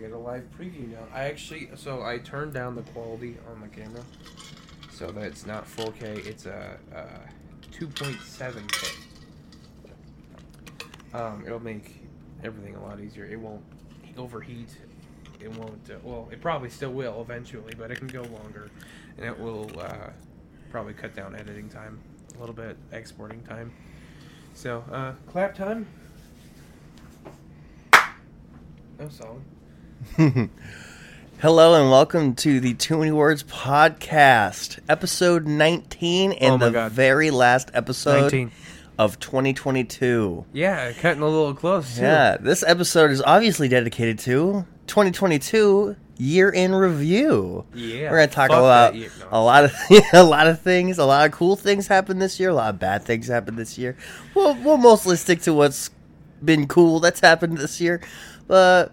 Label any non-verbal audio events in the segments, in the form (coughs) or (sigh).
get a live preview now. I actually, so I turned down the quality on the camera so that it's not 4K. It's a, a 2.7K. Um, it'll make everything a lot easier. It won't overheat. It won't. Uh, well, it probably still will eventually, but it can go longer, and it will uh, probably cut down editing time a little bit, exporting time. So, uh, clap time. No solid. (laughs) Hello and welcome to the Too Many Words podcast, episode 19 and Oh my the God. very last episode 19. of 2022. Yeah, cutting a little close. Too. Yeah, this episode is obviously dedicated to 2022 year in review. Yeah. We're gonna talk fuck about that year- no. a lot of (laughs) a lot of things. A lot of cool things happened this year. A lot of bad things happened this year. We'll we'll mostly stick to what's been cool that's happened this year. But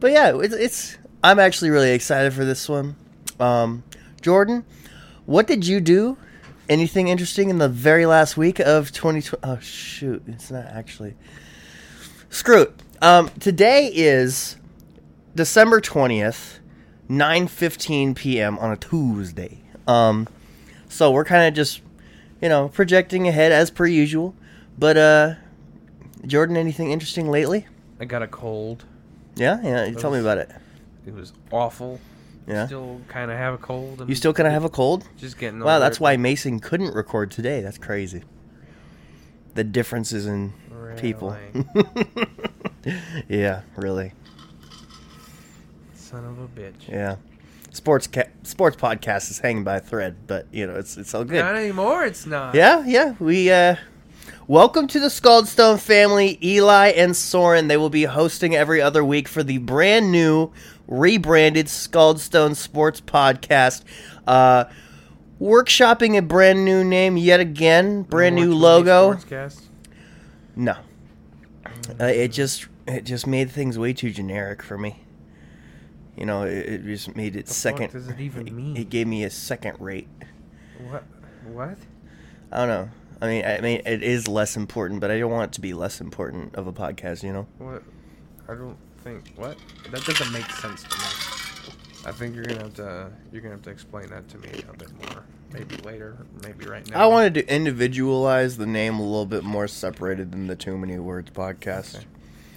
but yeah, it's, it's I'm actually really excited for this one. Um, Jordan, what did you do? Anything interesting in the very last week of 2020? Oh shoot, it's not actually. Screw it. Um, today is December 20th, 9:15 p.m. on a Tuesday. Um, so we're kind of just, you know, projecting ahead as per usual. But uh, Jordan, anything interesting lately? I got a cold. Yeah, yeah. You tell me about it. It was awful. Yeah. Still kind of have a cold. You still kind of have a cold? Just getting. Wow, that's it. why Mason couldn't record today. That's crazy. The differences in people. (laughs) yeah, really. Son of a bitch. Yeah. Sports ca- sports podcast is hanging by a thread, but you know it's it's all good. Not anymore. It's not. Yeah, yeah. We uh welcome to the Scaldstone family, Eli and Soren. They will be hosting every other week for the brand new rebranded Scaldstone Sports Podcast. Uh workshopping a brand new name yet again, brand new logo. Sportscast? No. Uh, it just it just made things way too generic for me. You know, it, it just made it The second. does it even mean? It gave me a second rate. What? What? I don't know. I mean, I mean, it is less important, but I don't want it to be less important of a podcast. You know? What? I don't think. What? That doesn't make sense to me. I think you're gonna have to. You're gonna have to explain that to me a bit more. Maybe later. Maybe right now. I wanted to individualize the name a little bit more separated than the Too Many Words podcast. Okay.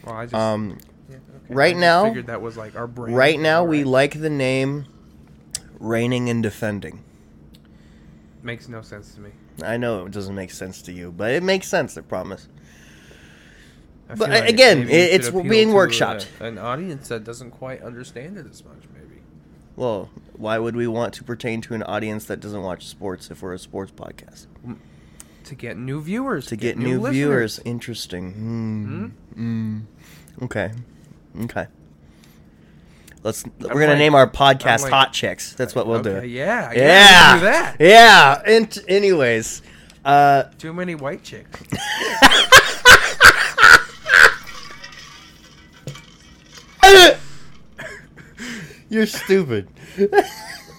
Well, I just. Um, yeah, okay. right I now- Figured that was like our brand. right now, we Alright. like the name "Reigning and Defending." Makes no sense to me. I know it doesn't make sense to you, but it makes sense. I promise. I But, uh, again, it- it's being workshopped. a- an audience that doesn't quite understand it as much, maybe. Well, why would we want to pertain to an audience that doesn't watch sports if we're a sports podcast? To get new viewers. To get, new, listeners. viewers, interesting. Hmm. Mm. Okay. Okay. Let's. we're gonna like- name our podcast like- "Hot Chicks." That's what we'll Okay, do. Yeah. Yeah. Do that. Yeah. And anyways, uh, Too many white chicks. (laughs) you're stupid.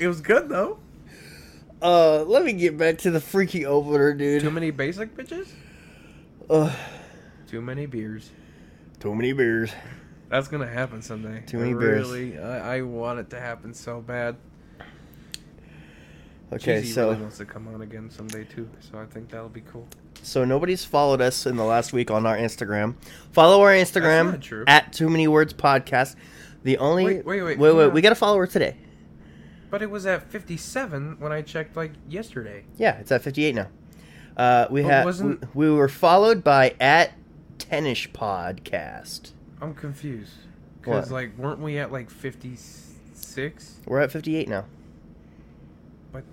It was good though. uh, let me get back to the freaky opener, dude. Too many basic bitches. Ugh, Too many beers. too many beers. That's gonna happen someday. Too many beers. Really, I, I want it to happen so bad. Okay, Cheesy so really wants to come on again someday too, so I think that'll be cool. So nobody's followed us in the last week on our Instagram. Follow our Instagram at Too Many Words Podcast. The only Wait, wait, wait, wait, wait yeah. we got a follower today. But it was at 57 when I checked like yesterday. Yeah, it's at fifty eight now. Uh, we had we, we were followed by at Tennish Podcast. I'm confused. Cause What? like, weren't we at like 56? We're at fifty eight now. But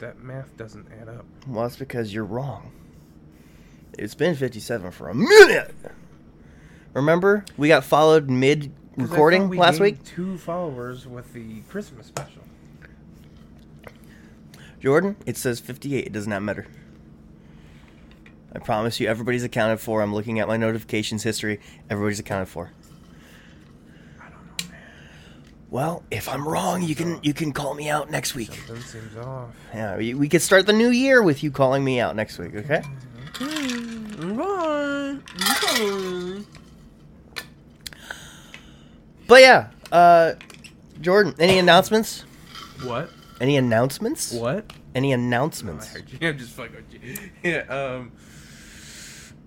that math doesn't add up. Well, that's because you're wrong. It's been fifty seven for a minute. Remember, we got followed mid 'Cause I recording thought we last gained week. Two followers with the Christmas special. Jordan, it says 58. It does not matter. I promise you, everybody's accounted for. I'm looking at my notifications history. Everybody's accounted for. I don't know, man. Well, if I'm wrong, you can you can call me out next week. Something seems off. Yeah, we, we could start the new year with you calling me out next week. Okay? Right. But yeah, Uh, Jordan, any announcements? What? Any announcements? What? Any Oh, I announcements? heard you. (laughs) I'm just fucking with you. Yeah. Um.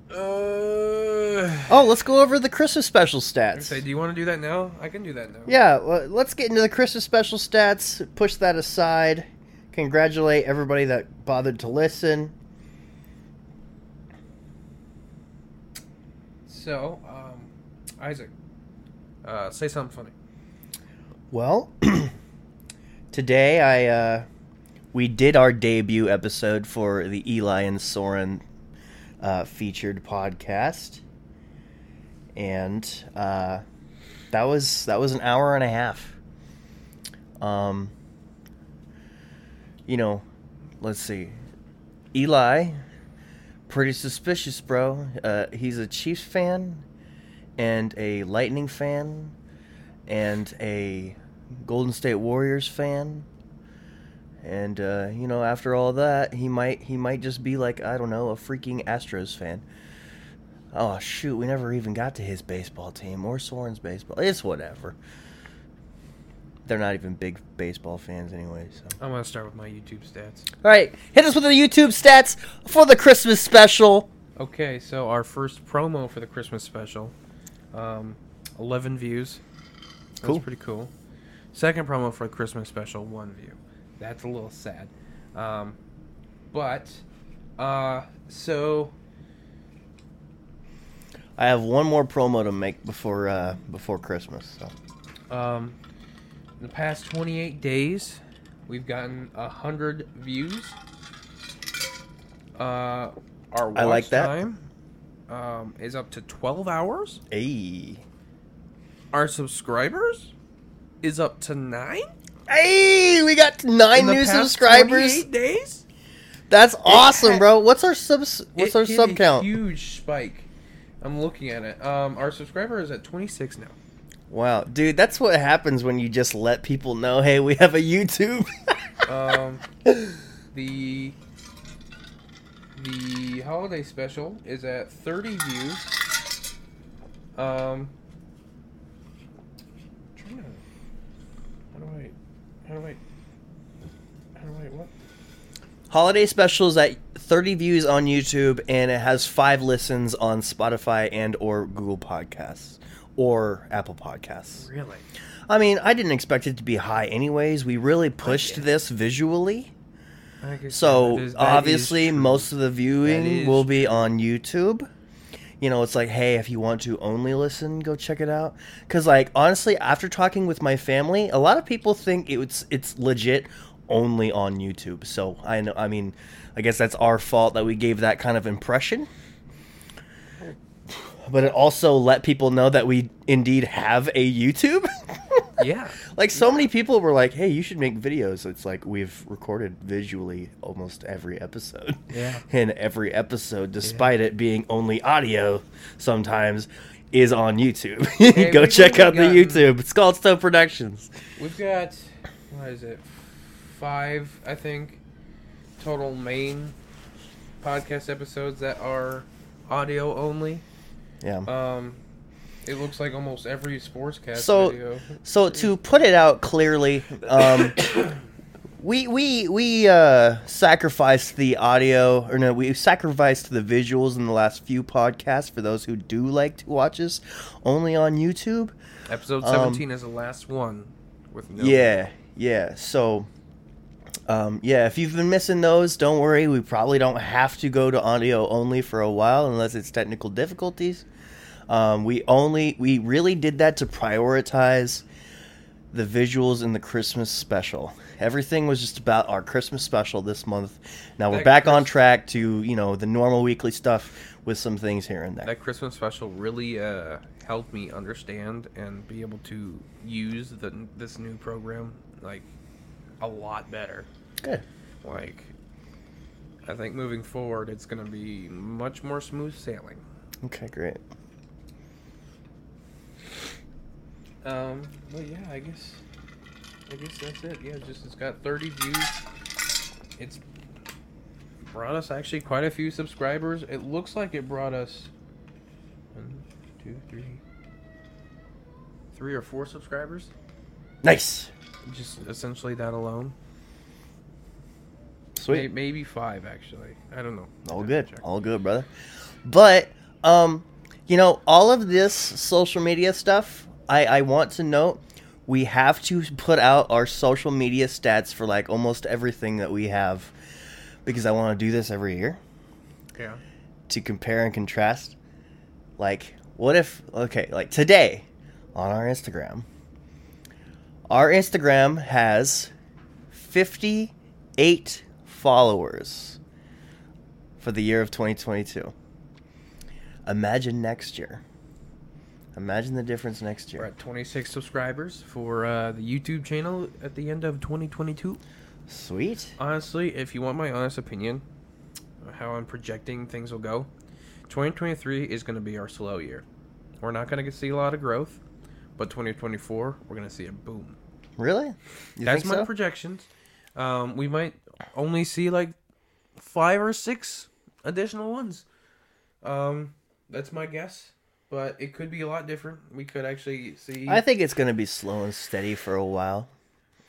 Uh. Oh, let's go over the Christmas special stats. Say, do you want to do that now? I can do that now. Yeah, well, let's get into the Christmas special stats. Push that aside. Congratulate everybody that bothered to listen. So, um, Isaac, uh, say something funny. Well, (clears throat) today I uh, we did our debut episode for the Eli and Soren uh, featured podcast, and uh, that was that was an hour and a half. Um, you know, let's see, Eli, pretty suspicious, bro. Uh, he's a Chiefs fan and a Lightning fan and a Golden State Warriors fan. And uh, you know, after all that, he might he might just be like I don't know, a freaking Astros fan. Oh shoot, we never even got to his baseball team or Soren's baseball. It's whatever. They're not even big baseball fans anyway. So, I'm gonna start with my YouTube stats. all right, hit us with the YouTube stats for the Christmas special. Okay, so our first promo for the Christmas special, um, 11 views. That's Cool. pretty cool. Second promo for the Christmas special, one view. That's a little sad. Um, but, uh, so I have one more promo to make before uh, before Christmas. So. Um, in the past 28 days, we've gotten a hundred views. Uh, our watch I like that. time um, is up to 12 hours. Hey. Our subscribers is up to nine. Hey, we got nine new subscribers. days. That's awesome, had- bro. What's our subs? What's our sub a count? Huge spike. I'm looking at it. Um, our subscriber is at 26 now. Wow, dude, that's what happens when you just let people know, hey, we have a YouTube. (laughs) Um, the the holiday special is at 30 views. Um, how do I, how do I, how do I what? Holiday specials at 30 views on YouTube, and it has five listens on Spotify and or Google Podcasts or Apple Podcasts. Really? I mean, I didn't expect it to be high, anyways. We really pushed this visually. I So that is- that obviously, most of the viewing will be on YouTube. You know, it's like, hey, if you want to only listen, go check it out. Because, like, honestly, after talking with my family, a lot of people think it's it's legit only on YouTube. So I know, I mean, I guess that's our fault that we gave that kind of impression. But it also let people know that we indeed have a YouTube. (laughs) Yeah. (laughs) Like so many people were like, "Hey, you should make videos." It's like we've recorded visually almost every episode. Yeah. (laughs) And every episode, despite it being only audio, sometimes is on YouTube. (laughs) Hey, Go check out the YouTube. It's called Stone Productions. We've got what is it? Five, I think, total main podcast episodes that are audio only. Yeah. Um, it looks like almost every sportscast So- video. So to put it out clearly, um, (coughs) we we we uh, sacrificed the audio, or no, we sacrificed the visuals in the last few podcasts for those who do like to watch us only on YouTube. Episode um, seventeen is the last one with no. Yeah, yeah. So, um, yeah, if you've been missing those, don't worry. We probably don't have to go to audio only for a while unless it's technical difficulties. Um, we only we really did that to prioritize the visuals in the Christmas special. Everything was just about our Christmas special this month. Now we're That back on track to you know the normal weekly stuff with some things here and there. That Christmas special really uh, helped me understand and be able to use the this new program like a lot better. Good. Like, I think moving forward, it's going to be much more smooth sailing. Okay, great. Um, but yeah, I guess, I guess that's it. Yeah, just it's got 30 views. It's brought us actually quite a few subscribers. It looks like it brought us one, two, three, three or four subscribers. Nice. Just essentially that alone. Sweet. maybe five actually. I don't know. All good. All good, brother. But um, you know, all of this social media stuff, I I want to note we have to put out our social media stats for like almost everything that we have because I want to do this every year Yeah. to compare and contrast. Like, what if okay, like today on our Instagram, our Instagram has 58 followers for the year of 2022. Imagine next year. Imagine the difference next year. We're at 26 subscribers for uh, the YouTube channel at the end of 2022. Sweet. Honestly, if you want my honest opinion, how I'm projecting things will go, 2023 is going to be our slow year. We're not going to see a lot of growth, but 2024 we're going to see a boom. Really? You That's my so? projections. Um, we might only see like five or six additional ones. Um, that's my guess, but it could be a lot different. We could actually see. I think it's going to be slow and steady for a while.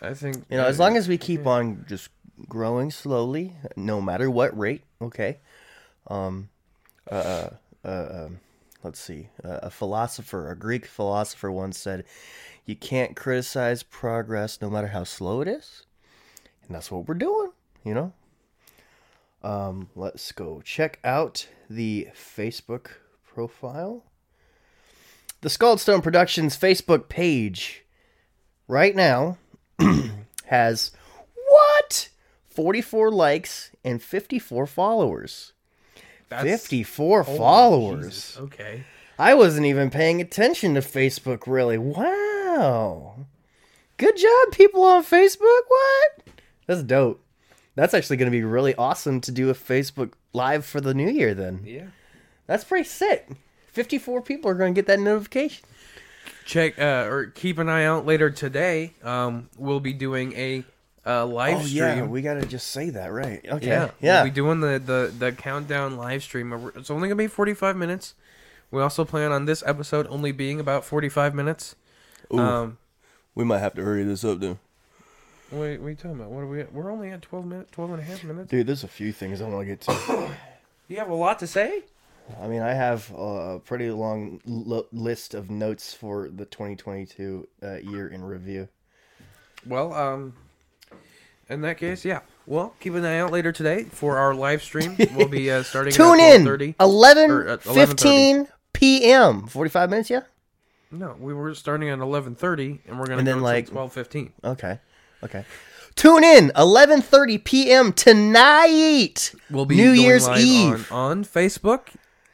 I think You know, as long as we keep on just growing slowly, no matter what rate, okay. Um, uh, uh, um, let's see. Uh, a philosopher, a Greek philosopher, once said, "You can't criticize progress, no matter how slow it is," and that's what we're doing. You know. Um, let's go check out the Facebook profile. The Scald Stone Productions Facebook page right now (clears throat) has what? 44 likes and 54 followers. That's- 54 Holy followers. Jesus, Okay. I wasn't even paying attention to Facebook really. Wow. Good job people on Facebook. What? That's dope. That's actually going to be really awesome to do a Facebook live for the new year then. Yeah. That's pretty sick. 54 people are going to get that notification. Check uh, or keep an eye out later today. Um, we'll be doing a uh, live Oh stream. yeah, we got to just say that, right? Okay. Yeah, Yeah. We'll be doing the, the, the countdown live stream. It's only gonna be forty five minutes. We also plan on this episode only being about forty five minutes. Ooh. Um, We might have to hurry this up, dude. wait, what are you talking about? What are we? At? We're only at 12 minutes, 12 and a half minutes. Dude, there's a few things I want to get to. (coughs) You have a lot to say. I mean, I have a pretty long l- list of notes for the 2022 uh, year in review. Well, um, in that case, yeah. Well, keep an eye out later today for our live stream. We'll be uh, (laughs) starting Tune at in 12:30. 11 Or at 15 p.m. 45 minutes, yeah? No, we were starting at eleven thirty, and we're gonna And go then, to like- twelve fifteen. Okay. Okay. Tune in 11:30 p.m. tonight. We'll be New going Year's Eve on, on Facebook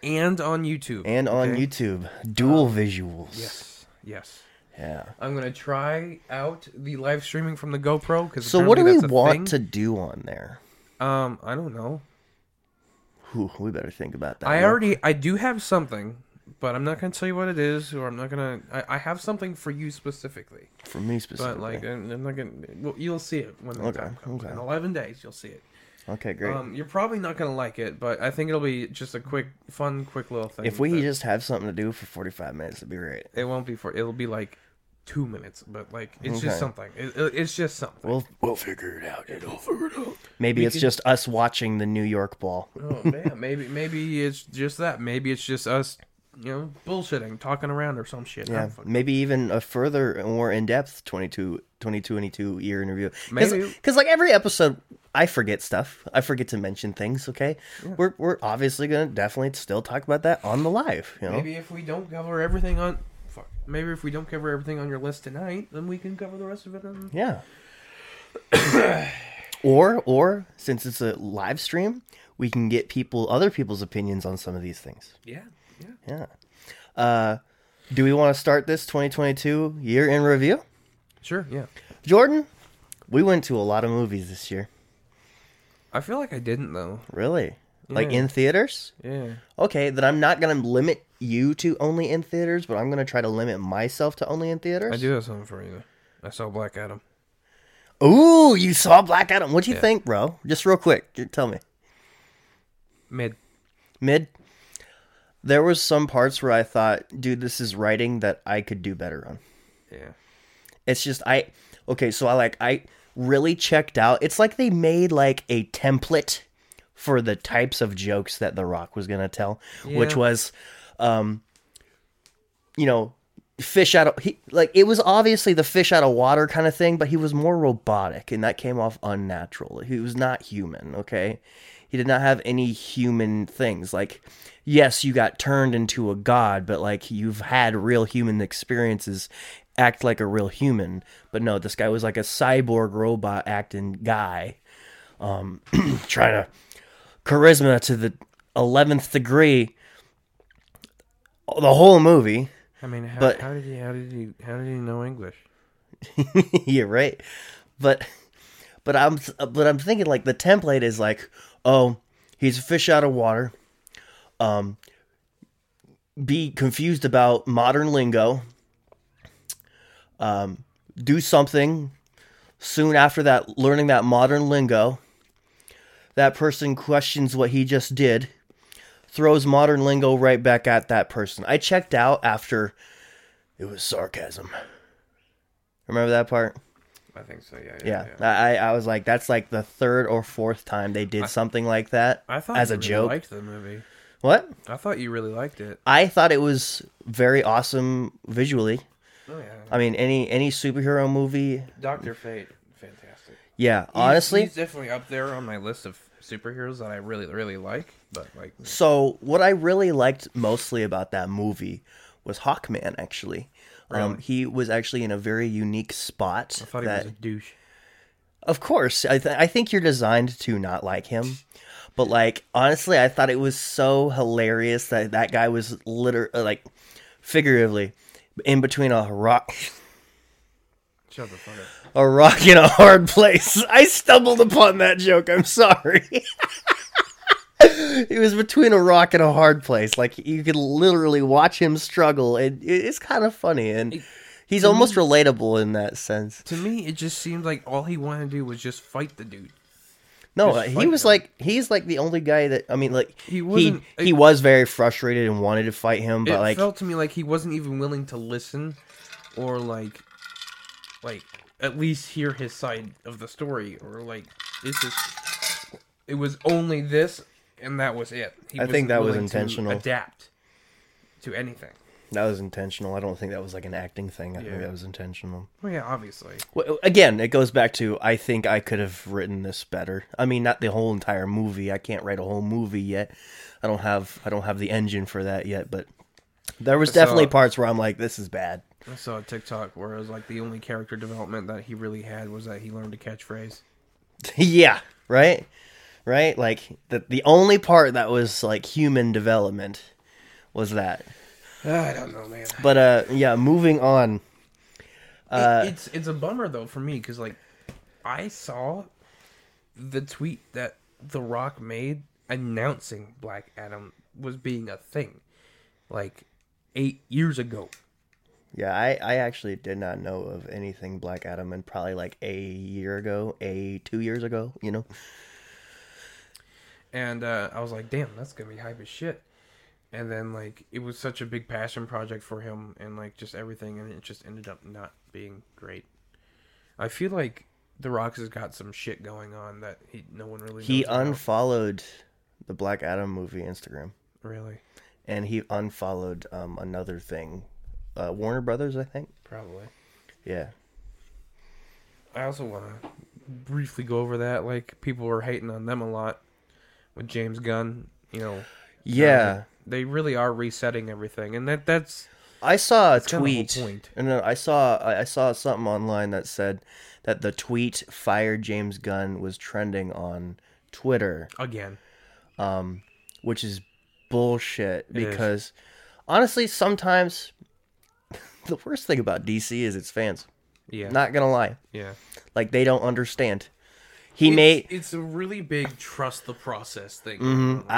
and on YouTube and on okay? YouTube. Dual visuals. Yes, yes. Yeah. I'm gonna try out the live streaming from the GoPro because So what do we want to do on there? Um, I don't know. We better think about that. I already I do have something, but I'm not gonna tell you what it is, or I'm not gonna. I, I have something for you specifically, for me specifically. but like I'm I'm not gonna. Well, you'll see it when the Okay, time comes. okay. In 11 days, you'll see it. Okay, great. Um, you're probably not gonna like it, but I think it'll be just a quick, fun, quick little thing. if we that- just have something to do for 45 minutes, it'd be great. it won't be for. It'll be like two minutes, but like it's Okay. just something. It, it- it's just something. We'll we'll figure it out. You know. Maybe We it's could- just us watching the New York Ball. Oh man, (laughs) maybe maybe it's just that. Maybe it's just us, you know, bullshitting, talking around or some shit. I Yeah, don't fucking- maybe even a further, more in depth 22, 2022 year interview. Maybe. because like every episode, I forget stuff. I forget to mention things. Okay, we're we're obviously gonna definitely still talk about that on the live. You know, Maybe if we don't cover everything on. Maybe if we don't cover everything on your list tonight, then we can cover the rest of it. On... yeah. (coughs) or or since it's a live stream, we can get people other people's opinions on some of these things. Yeah, yeah. Yeah. Uh, do we want to start this 2022 year in review? Sure, yeah. Jordan, we went to a lot of movies this year. I feel like I didn't though. Really? Like Yeah. in theaters? Yeah. Okay, then I'm not going to limit you to only in theaters, but I'm going to try to limit myself to only in theaters. I do have something for you. though. I saw Black Adam. Ooh, you saw Black Adam. What'd you think, bro? Just real quick. j- Tell me. Mid. Mid? There was some parts where I thought, dude, this is writing that I could do better on. Yeah. It's just I okay, so I like I really checked out. It's like they made like a template for the types of jokes that The Rock was gonna tell, which was, um, you know, fish out of he like it was obviously the fish out of water kind of thing, but he was more robotic, and that came off unnatural. He was not human. Okay, he did not have any human things like. Yes, you got turned into a god, but like you've had real human experiences, act like a real human. But no, this guy was like a cyborg robot acting guy, um, (clears throat) trying to charisma to the eleventh degree. The whole movie, I mean, how, But- how did he? How did he? How did he know English? (laughs) yeah, right. But but I'm but I'm thinking like the template is like, oh, he's a fish out of water. Um, be confused about modern lingo. Um, do something soon after that, learning that modern lingo. That person questions what he just did, throws modern lingo right back at that person. I checked out after it was sarcasm. Remember that part? I think so. Yeah. Yeah. Yeah, I I was like, that's like the third or fourth time they did something like that I thought as you a really joke. liked the movie. What? I thought you really liked it. I thought it was very awesome visually. I mean, any any superhero movie, Doctor Fate, fantastic. yeah. He's- honestly, he's definitely up there on my list of superheroes that I really, really like. But like, so what I really liked mostly about that movie was Hawkman. Actually, um, he was actually in a very unique spot. I thought he that, was a douche. Of course, I th- I think you're designed to not like him. But like honestly, I thought it was so hilarious that that guy was liter like figuratively in between a rock Shut the fuck up. a rock in a hard place. I stumbled upon that joke. I'm sorry. (laughs) it was between a rock and a hard place. Like you could literally watch him struggle, and it's kind of funny. And he's almost relatable in that sense. To me, it just seemed like all he wanted to do was just fight the dude. No, he was him. like he's like the only guy that I mean, like He he he, was very frustrated and wanted to fight him, but it like felt to me like he wasn't even willing to listen, or like, like at least hear his side of the story, or like this is. It was only this, and that was it. He I think that was intentional. adapt to anything. That was intentional. I don't think that was like an acting thing. I think that was intentional. Well, yeah, obviously. Well, again, it goes back to I think I could have written this better. I mean, not the whole entire movie. I can't write a whole movie yet. I don't have I don't have the engine for that yet, but there was So- definitely parts where I'm like this is bad. I saw a TikTok where it was like the only character development that he really had was that he learned a catchphrase. (laughs) yeah, right? Right? Like the the only part that was like human development was that. I don't know, man. But uh yeah, moving on. Uh It- it's it's a bummer though for me because like I saw the tweet that The Rock made announcing Black Adam was being a thing, like eight years ago. Yeah, I, I actually did not know of anything Black Adam and probably like a year ago, a two years ago, you know? And uh, I was like, damn, that's gonna be hype as shit. And then like it was such a big passion project for him, and like just everything, and it just ended up not being great. I feel like The Rock has got some shit going on that he no one really He about. unfollowed the Black Adam movie Instagram, really and he unfollowed um, another thing, uh, Warner Brothers, I think. probably. Yeah, I also want to briefly go over that. Like people were hating on them a lot with James Gunn. You know, yeah. um, they really are resetting everything, and that that's I saw a That's kinda the tweet. And I saw I saw something online that said that the tweet "fired James Gunn" was trending on Twitter. again. um, which is bullshit because honestly, sometimes (laughs) the worst thing about DC is its fans. Yeah, Not gonna lie, yeah. like they don't understand. He It's- made it's a really big trust the process thing. Mm-hmm, right now.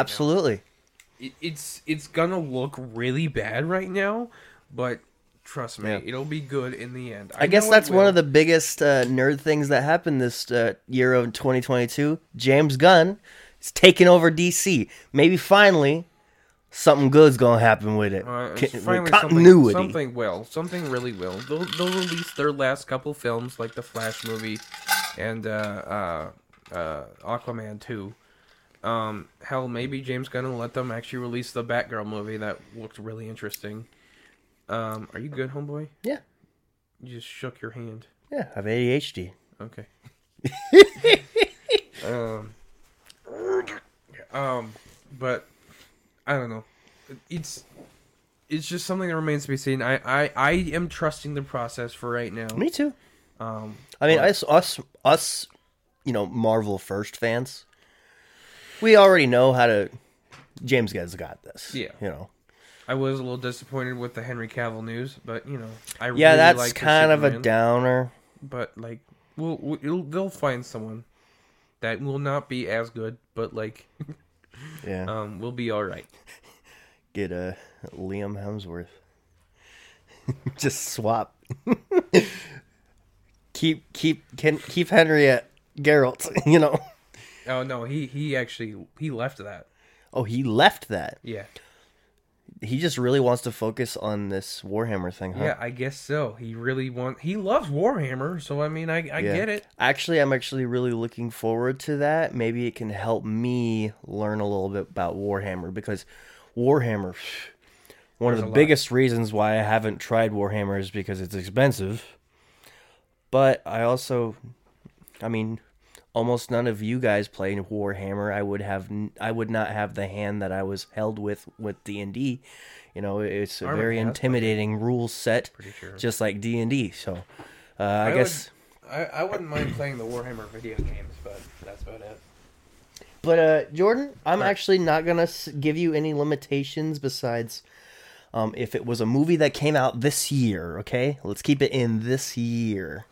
It, it's it's gonna look really bad right now, but trust me, Yeah. it'll be good in the end. I, guess that's one of the biggest uh, nerd things that happened this uh, year of 2022. James Gunn is taking over DC. Maybe finally, something good's gonna happen with it. Uh, finally continuity. Something, something will. Something really will. They'll, they'll release their last couple films, like the Flash movie and uh, uh, uh, Aquaman 2. Um, hell, maybe James Gunn will let them actually release the Batgirl movie that looked really interesting. Um, are you good, homeboy? Yeah. You just shook your hand. Yeah, I have ADHD. Okay. (laughs) um, um, but I don't know. It's it's just something that remains to be seen. I I, I am trusting the process for right now. Me too. Um, I mean, but- us, us, us, you know, Marvel first fans. We already know how to. James Gunn's got this. Yeah. You know. I was a little disappointed with the Henry Cavill news, but you know, I Yeah, really that's kind of a downer. But like, we'll, we'll they'll find someone that will not be as good, but like, (laughs) Yeah. um, we'll be all right. Get a Liam Hemsworth. (laughs) Just swap. (laughs) keep keep can keep Henry at Geralt. You know. Oh no, he he actually he left that. Oh, he left that. Yeah. He just really wants to focus on this Warhammer thing, huh? Yeah, I guess so. He really want he loves Warhammer, so I mean, I I Yeah. get it. Actually, I'm actually really looking forward to that. Maybe it can help me learn a little bit about Warhammer because Warhammer, one There's of a the lot. biggest reasons why I haven't tried Warhammer is because it's expensive. But I also, I mean, almost none of you guys play Warhammer. I would have, n- I would not have the hand that I was held with with D and D. You know, it's a Armin very has played intimidating rule set, sure. just like D and D. So, uh, I, I guess. would, I I wouldn't mind playing the Warhammer video games, but that's about it. But uh, Jordan, I'm Right. actually not gonna give you any limitations besides um, if it was a movie that came out this year. Okay, let's keep it in this year,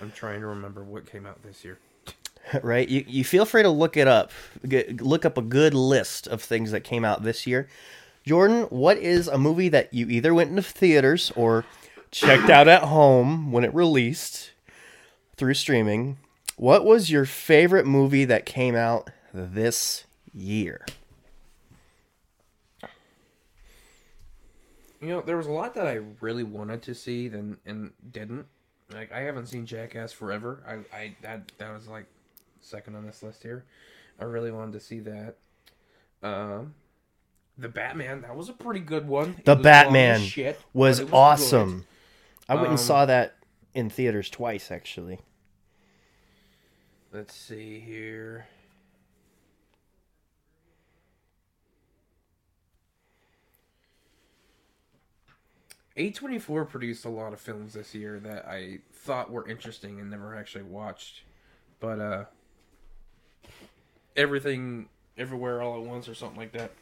I'm trying to remember what came out this year. (laughs) right? You you feel free to look it up. Get, look up a good list of things that came out this year. Jordan, what is a movie that you either went into theaters or checked out at home when it released through streaming? What was your favorite movie that came out this year? You know, there was a lot that I really wanted to see, then and didn't. Like I haven't seen Jackass forever. I I that that was like second on this list here. I really wanted to see that. Um, the Batman that was a pretty good one. The was Batman shit, was, it awesome. I went Um, and saw that in theaters twice, actually. Let's see here. A24 produced a lot of films this year that I thought were interesting and never actually watched. But uh everything everywhere all at once or something like that.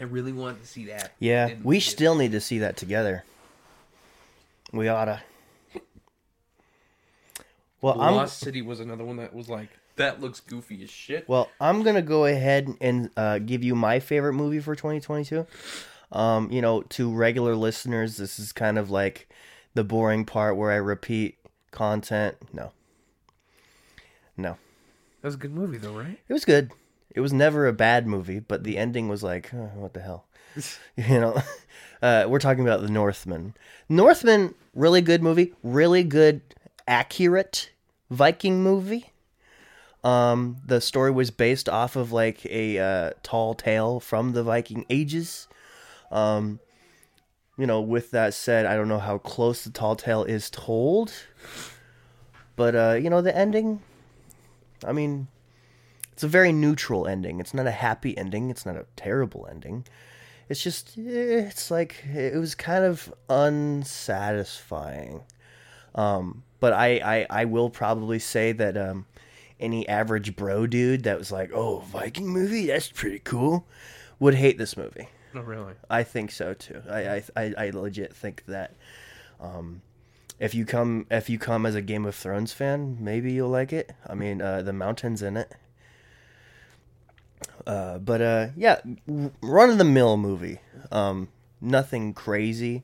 I really wanted to see that. Yeah, Didn't we see it. still need to see that together. We oughta. Well, I'm Lost City was another one that was like that looks goofy as shit. well. I'm gonna go ahead and uh, give you my favorite movie for 2022. Um, you know, to regular listeners, this is kind of like the boring part where I repeat content. No, no, That was a good movie though, right? it was good. It was never a bad movie, but the ending was like, "Huh, what the hell? (laughs) you know, (laughs) uh, we're talking about the Northman. Northman, really good movie, really good, accurate Viking movie. Um, the story was based off of like a uh, tall tale from the Viking ages. Um, you know, with that said, I don't know how close the tall tale is told, but uh, you know, the ending. I mean, it's a very neutral ending. It's not a happy ending. It's not a terrible ending. It's just, eh, it's like it was kind of unsatisfying. Um, but I, I, I will probably say that um, any average bro dude that was like, "Oh, Viking movie, that's pretty cool," would hate this movie. No, really. I think so too. I, I, I legit think that. Um, if you come, if you come as a Game of Thrones fan, maybe you'll like it. I mean, uh, the mountains in it. Uh, but uh, yeah, run of the mill movie. Um, nothing crazy.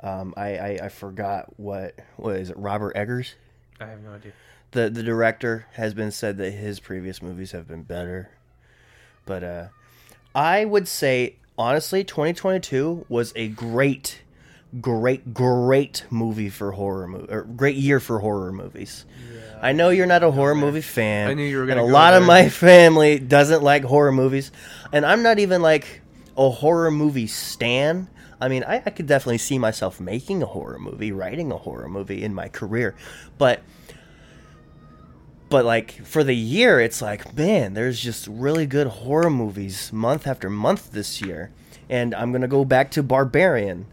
Um, I, I, I forgot what what is it? Robert Eggers, I have no idea. the the director, has been said that his previous movies have been better. But uh, I would say honestly, 2022 was a great, great, great movie for horror movie, or great year for horror movies. I know you're not a horror movie fan. I knew you were and gonna a go lot of my family doesn't like horror movies, and I'm not even like a horror movie stan. I mean, I, I could definitely see myself making a horror movie, writing a horror movie in my career, but but like for the year it's like man there's just really good horror movies month after month this year and i'm gonna go back to barbarian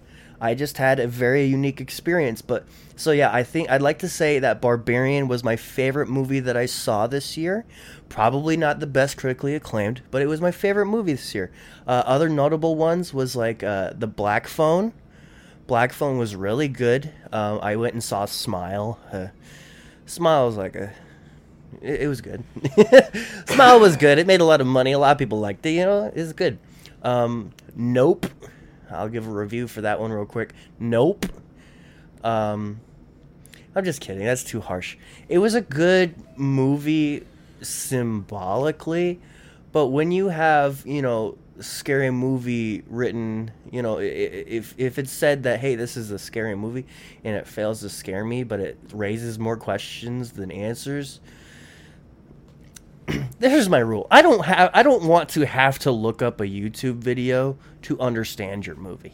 i just had a very unique experience but so yeah i think i'd like to say that barbarian was my favorite movie that i saw this year probably not the best critically acclaimed but it was my favorite movie this year uh, other notable ones was like uh, the black phone black phone was really good um, i went and saw smile uh, smile was like a it, was good. (laughs) Smile was good. It made a lot of money. A lot of people liked it. You know, it's good. Um, nope. I'll give a review for that one real quick. Nope. Um, I'm just kidding. That's too harsh. It was a good movie symbolically, but when you have you know scary movie written, you know, if if it's said that hey, this is a scary movie and it fails to scare me, but it raises more questions than answers. (clears throat) Here's my rule. I don't have I don't want to have to look up a YouTube video to understand your movie.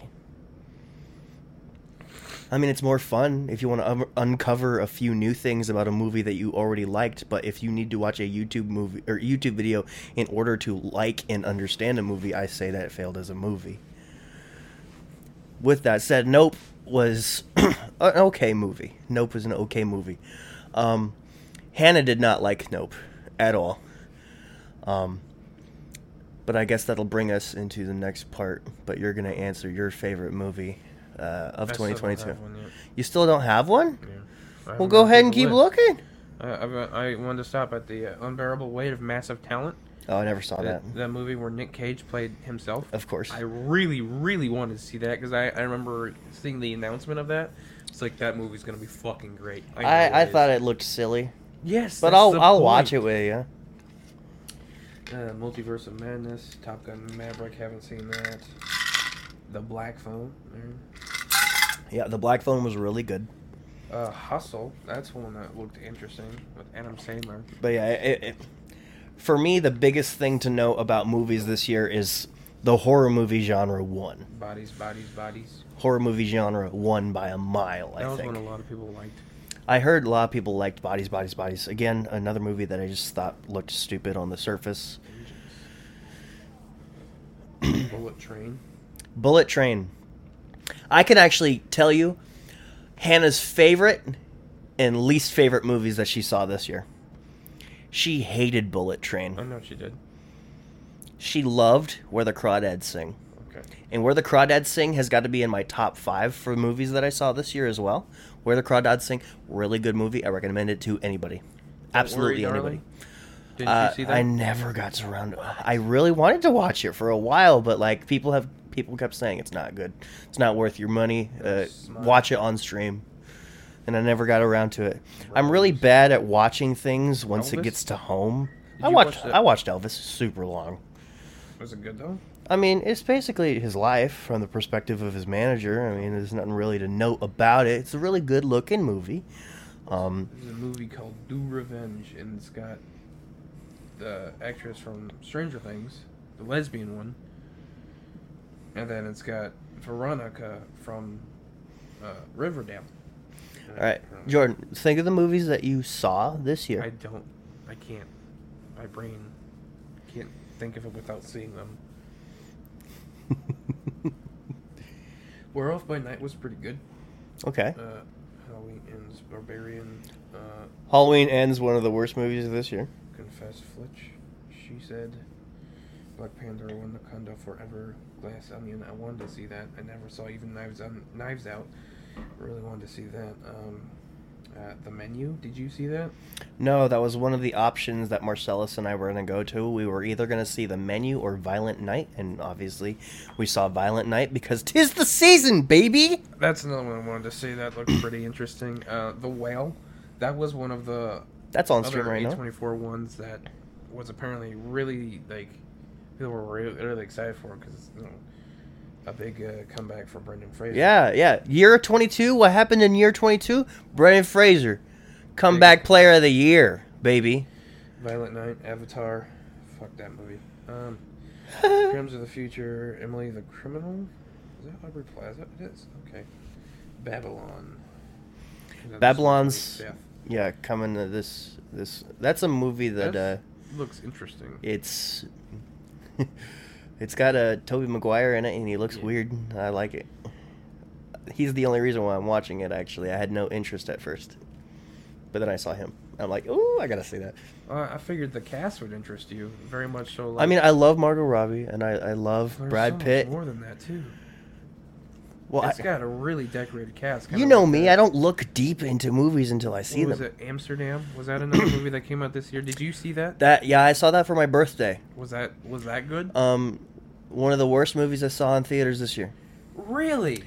I mean, it's more fun if you want to un- uncover a few new things about a movie that you already liked. But if you need to watch a YouTube movie or YouTube video in order to like and understand a movie, I say that it failed as a movie. With that said, Nope was (clears throat) an okay movie. Nope was an okay movie. Um, Hannah did not like Nope at all. Um, but I guess that'll bring us into the next part. But you're gonna answer your favorite movie uh, of I still don't 2022. have one yet. You still don't have one? Yeah. Well, go ahead and keep list. looking. I, I, I wanted to stop at the uh, unbearable weight of massive talent. Oh, I never saw that. That, that movie where Nick Cage played himself. Of course. I really, really wanted to see that because I, I remember seeing the announcement of that. It's like that movie's gonna be fucking great. I, I is. thought it looked silly, Yes, but I'll I'll watch it with you. Uh, Multiverse of Madness, Top Gun Maverick. Haven't seen that. The Black Phone. Yeah, the Black Phone was really good. Uh, Hustle. That's one that looked interesting with Adam Sandler. But yeah, it, it, for me, the biggest thing to know about movies this year is the horror movie genre won. Bodies, bodies, bodies. Horror movie genre won by a mile. That I was think. one a lot of people liked. I heard a lot of people liked Bodies, Bodies, Bodies. Again, another movie that I just thought looked stupid on the surface. Bullet Train. (clears throat) Bullet Train. I can actually tell you Hannah's favorite and least favorite movies that she saw this year. She hated Bullet Train. I Train. know she did. She loved Where the Crawdads Sing. Okay. And Where the Crawdads Sing has got to be in my top five for movies that I saw this year as well. Where the Crawdads Sing, really good movie. I recommend it to anybody. Absolutely Worry, anybody. Did Uh, you see that? I never got to around. I really wanted to watch it for a while, but like people have people kept saying it's not good. It's not worth your money. Uh, watch it on stream, and I never got around to it. I'm really bad at watching things once it gets to home. Did I watched watch I watched Elvis super long. Was it good though? I mean, it's basically his life from the perspective of his manager. I mean, there's nothing really to note about it. It's a really good looking movie. Um, There's a movie called Do Revenge, and it's got the actress from Stranger Things, the lesbian one, and then it's got Veronica from uh, Riverdale. all right, Jordan, think of the movies that you saw this year. I don't. I can't. My brain can't think of it without seeing them. (laughs) Werewolf by Night was pretty good. okay. Uh, Halloween Ends, Barbarian, uh, Halloween Ends one of the worst movies of this year. Confess Fletch, She Said, Black Panther, Wakanda Forever, Glass Onion. I wanted to see that. I never saw even Knives on Knives Out. Really wanted to see that. Um, uh, the Menu. Did you see that? No, that was one of the options that Marcellus and I were going to go to. We were either going to see The Menu or Violent Night, and obviously we saw Violent Night because tis the season, baby. That's another one I wanted to see. That looked pretty interesting. Uh, the Whale. That was one of the That's on stream right now. A24 ones that was apparently really like people were really, really excited for because you know a big uh, comeback for Brendan Fraser. Yeah, yeah. Year 22. What happened in year 22? Brendan Fraser, Big- comeback player of the year, baby. Violent Night, Avatar. Fuck that movie. Um, (laughs) Crimes of the Future, Emily the Criminal. Is that Aubrey Plaza? It is. Okay. Babylon. That Babylon's- yeah, coming to this this. That's a movie that uh, That's- Yeah. Looks interesting. it's (laughs) it's got a Tobey Maguire in it, and he looks Yeah. weird. I like it. He's the only reason why I'm watching it. Actually, I had no interest at first, but then I saw him. I'm like, oh, I gotta see that. Uh, I figured the cast would interest you very much. So, like, I mean, I love Margot Robbie, and I, I love Brad so Pitt. More than that too. Well, it's I, got a really decorated cast. you know like me. that- I don't look deep into movies until I see what them. was it? Amsterdam? Was that another movie that came out this year? Did you see that? (coughs) That yeah, I saw that for my birthday. Was that was that good? Um, one of the worst movies I saw in theaters this year. Really?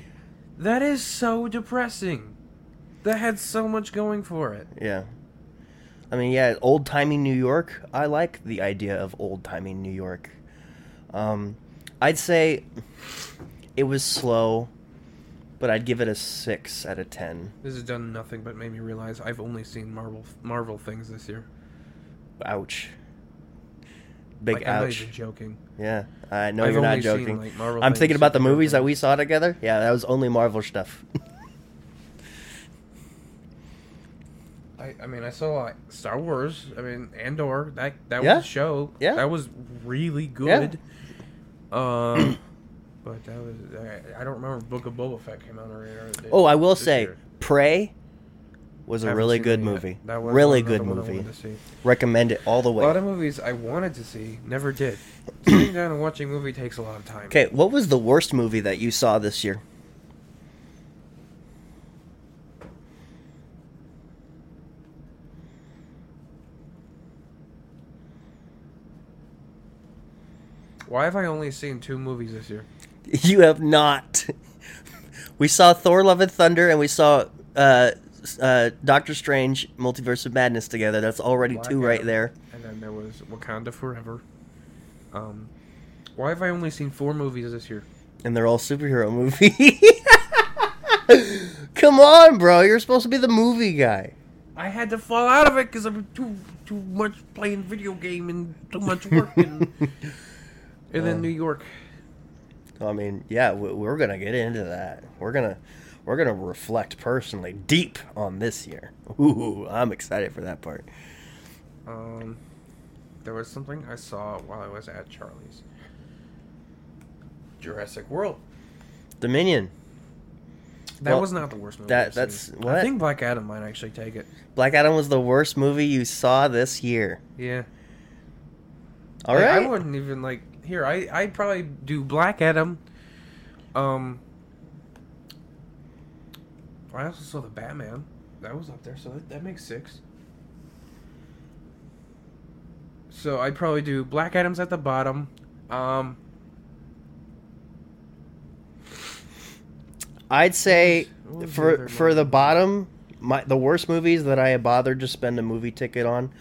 That is so depressing. That had so much going for it. Yeah. I mean, yeah, old timey New York. I like the idea of old timey New York. Um, I'd say it was slow, but I'd give it a six out of ten. This has done nothing but made me realize I've only seen Marvel Marvel things this year. Ouch. Big like, I'm not ouch. even joking. Yeah, I know I've you're not only seen, joking. like, Marvel I'm thinking about the movies that we saw together. Yeah, that was only Marvel stuff. (laughs) I, I mean, I saw like Star Wars. I mean, Andor. That that Yeah. was a show. Yeah. that was really good. Um, but that was I, I don't remember Book of Boba Fett came out already. or oh, I will say, year. Prey was a really good yet. movie. That was really good movie. to. Recommend it all the way. A lot of movies I wanted to see never did. (clears throat) Sitting down and watching a movie takes a lot of time. Okay, what was the worst movie that you saw this year? Why have I only seen two movies this year? (laughs) You have not. we saw Thor: Love and Thunder, and we saw uh, uh, Doctor Strange: Multiverse of Madness together. That's already Black two right there. And then there was Wakanda Forever. Um, why have I only seen four movies this year? and they're all superhero movie. (laughs) Come on, bro! You're supposed to be the movie guy. I had to fall out of it because I'm too too much playing video game and too much work and, (laughs) and then Uh. New York. I mean, yeah, we- we're gonna get into that. We're gonna we're gonna reflect personally deep on this year. (laughs) Ooh, I'm excited for that part. Um, there was something I saw while I was at Charlie's. Jurassic World. Dominion, That Well, was not the worst movie. that- that's- what? I think Black Adam might actually take it. Black Adam was the worst movie you saw this year. Yeah. All Like, right. I wouldn't even like here. I I'd probably do Black Adam. Um. I also saw the Batman. That was up there, so that, that makes six. So I'd probably do Black Adam's at the bottom. Um. I'd say What was the for other for the bottom, my the worst movies that I bothered to spend a movie ticket on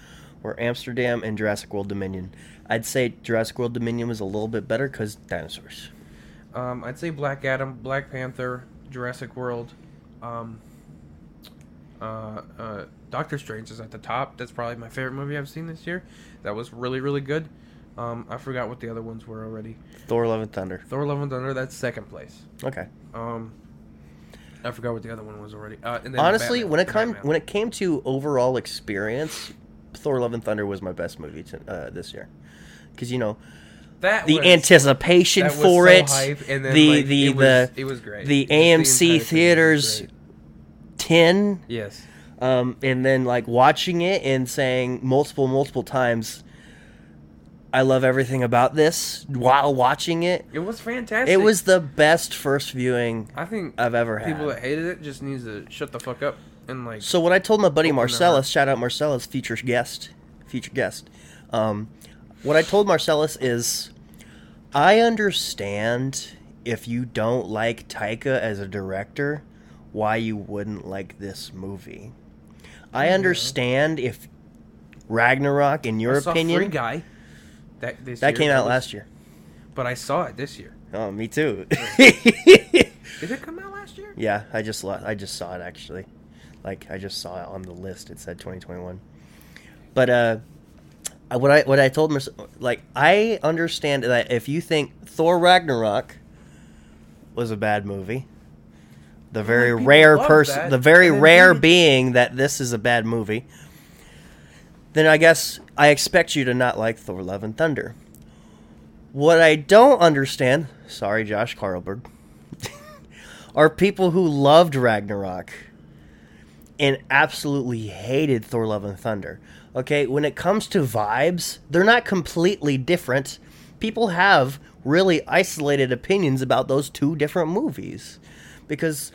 were Amsterdam and Jurassic World Dominion. I'd say Jurassic World Dominion was a little bit better because dinosaurs. Um, I'd say Black Adam, Black Panther, Jurassic World, um, uh, uh, Doctor Strange is at the top. That's probably my favorite movie I've seen this year. That was really, really good. Um, I forgot what the other ones were already. Thor: Love and Thunder. Thor: Love and Thunder. That's second place. Okay. Um, I forgot what the other one was already. Uh, and then Honestly, Batman, when it came when it came to overall experience, Thor: Love and Thunder was my best movie to, uh, this year. Because you know that the was, anticipation for so it, hype, and then, the like, the it was, the it was great. the AMC was theaters ten Yes. um, and then like watching it and saying multiple multiple times i love everything about this while watching it It was fantastic. it was the best first viewing I think i've ever had people that hated it just needs to shut the fuck up and like so what i told my buddy marcellus shout out marcellus future guest future guest um, what i told marcellus is i understand if you don't like taika as a director why you wouldn't like this movie i understand if ragnarok in your I saw opinion Free Guy. That this that came out was- last year but I saw it this year. Oh, me too. (laughs) Did it come out last year? yeah, I just I just saw it actually. Like I just saw it on the list. It said 2021. But uh, what I what I told Merce- like I understand that if you think Thor Ragnarok was a bad movie, the very rare person, the very rare being that this is a bad movie, then I guess I expect you to not like Thor: Love and Thunder. What I don't understand, sorry, Josh Carlberg, (laughs) are people who loved Ragnarok and absolutely hated Thor: Love and Thunder. Okay, when it comes to vibes, they're not completely different. People have really isolated opinions about those two different movies because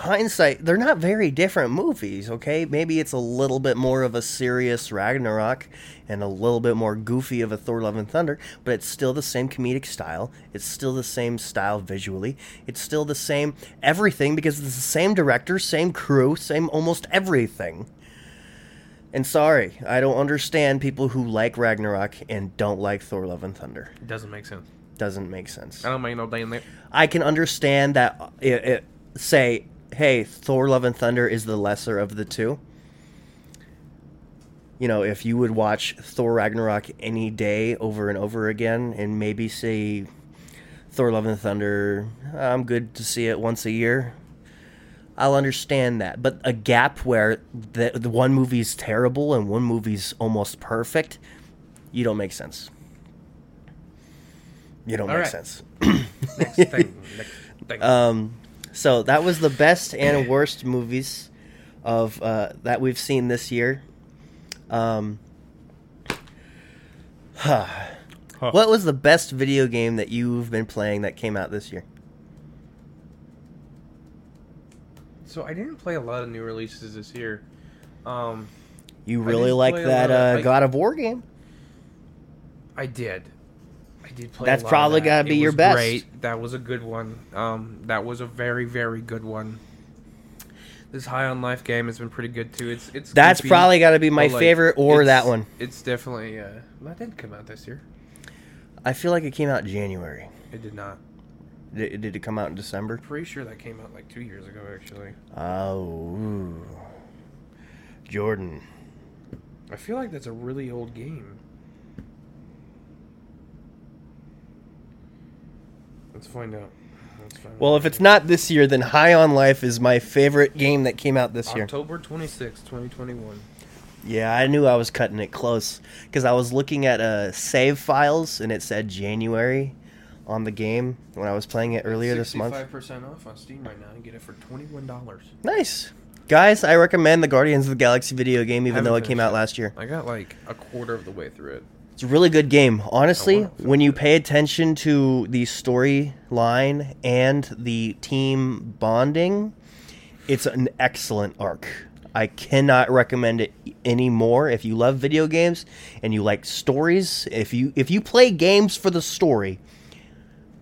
hindsight, they're not very different movies, okay? Maybe it's a little bit more of a serious Ragnarok and a little bit more goofy of a Thor Love and Thunder, but it's still the same comedic style. It's still the same style visually. It's still the same everything because it's the same director, same crew, same almost everything. And sorry, I don't understand people who like Ragnarok and don't like Thor Love and Thunder. It doesn't make sense. Doesn't make sense. I don't make no damn that. I can understand that uh, it, it say, hey, Thor: Love and Thunder is the lesser of the two. You know, if you would watch Thor Ragnarok any day over and over again, and maybe say Thor: Love and Thunder, I'm good to see it once a year. I'll understand that, but a gap where the, the one movie's terrible and one movie's almost perfect, you don't make sense. You don't All make right. sense. (coughs) Next thing. Next thing. Um, so that was the best and worst movies of uh, that we've seen this year. Um, (sighs) What was the best video game that you've been playing that came out this year? So I didn't play a lot of new releases this year. Um, You really like that of, uh, like- God of War game? I did. I did play. That's probably that. gotta It be your best. Great. That was a good one. Um, that was a very very good one. This High on Life game has been pretty good too. It's it's. That's goofy, probably got to be my like, favorite or that one. It's definitely. Uh, that didn't come out this year. I feel like it came out January. It did not. Did, did it come out in December? Pretty sure that came out like two years ago actually. Oh, ooh. Jordan. I feel like that's a really old game. Let's find out. Let's find Well, out. if it's not this year, then High on Life is my favorite game that came out this year. October twenty sixth, 2021. Yeah, I knew I was cutting it close because I was looking at uh, save files and it said January on the game when I was playing it earlier this month. 65% off on Steam right now. You get it for $21. Nice. Guys, I recommend the Guardians of the Galaxy video game even though it came out it. last year. I got like a quarter of the way through it. It's a really good game. Honestly, when you pay attention to the storyline and the team bonding, it's an excellent arc. I cannot recommend it any more. If you love video games and you like stories, if you if you play games for the story,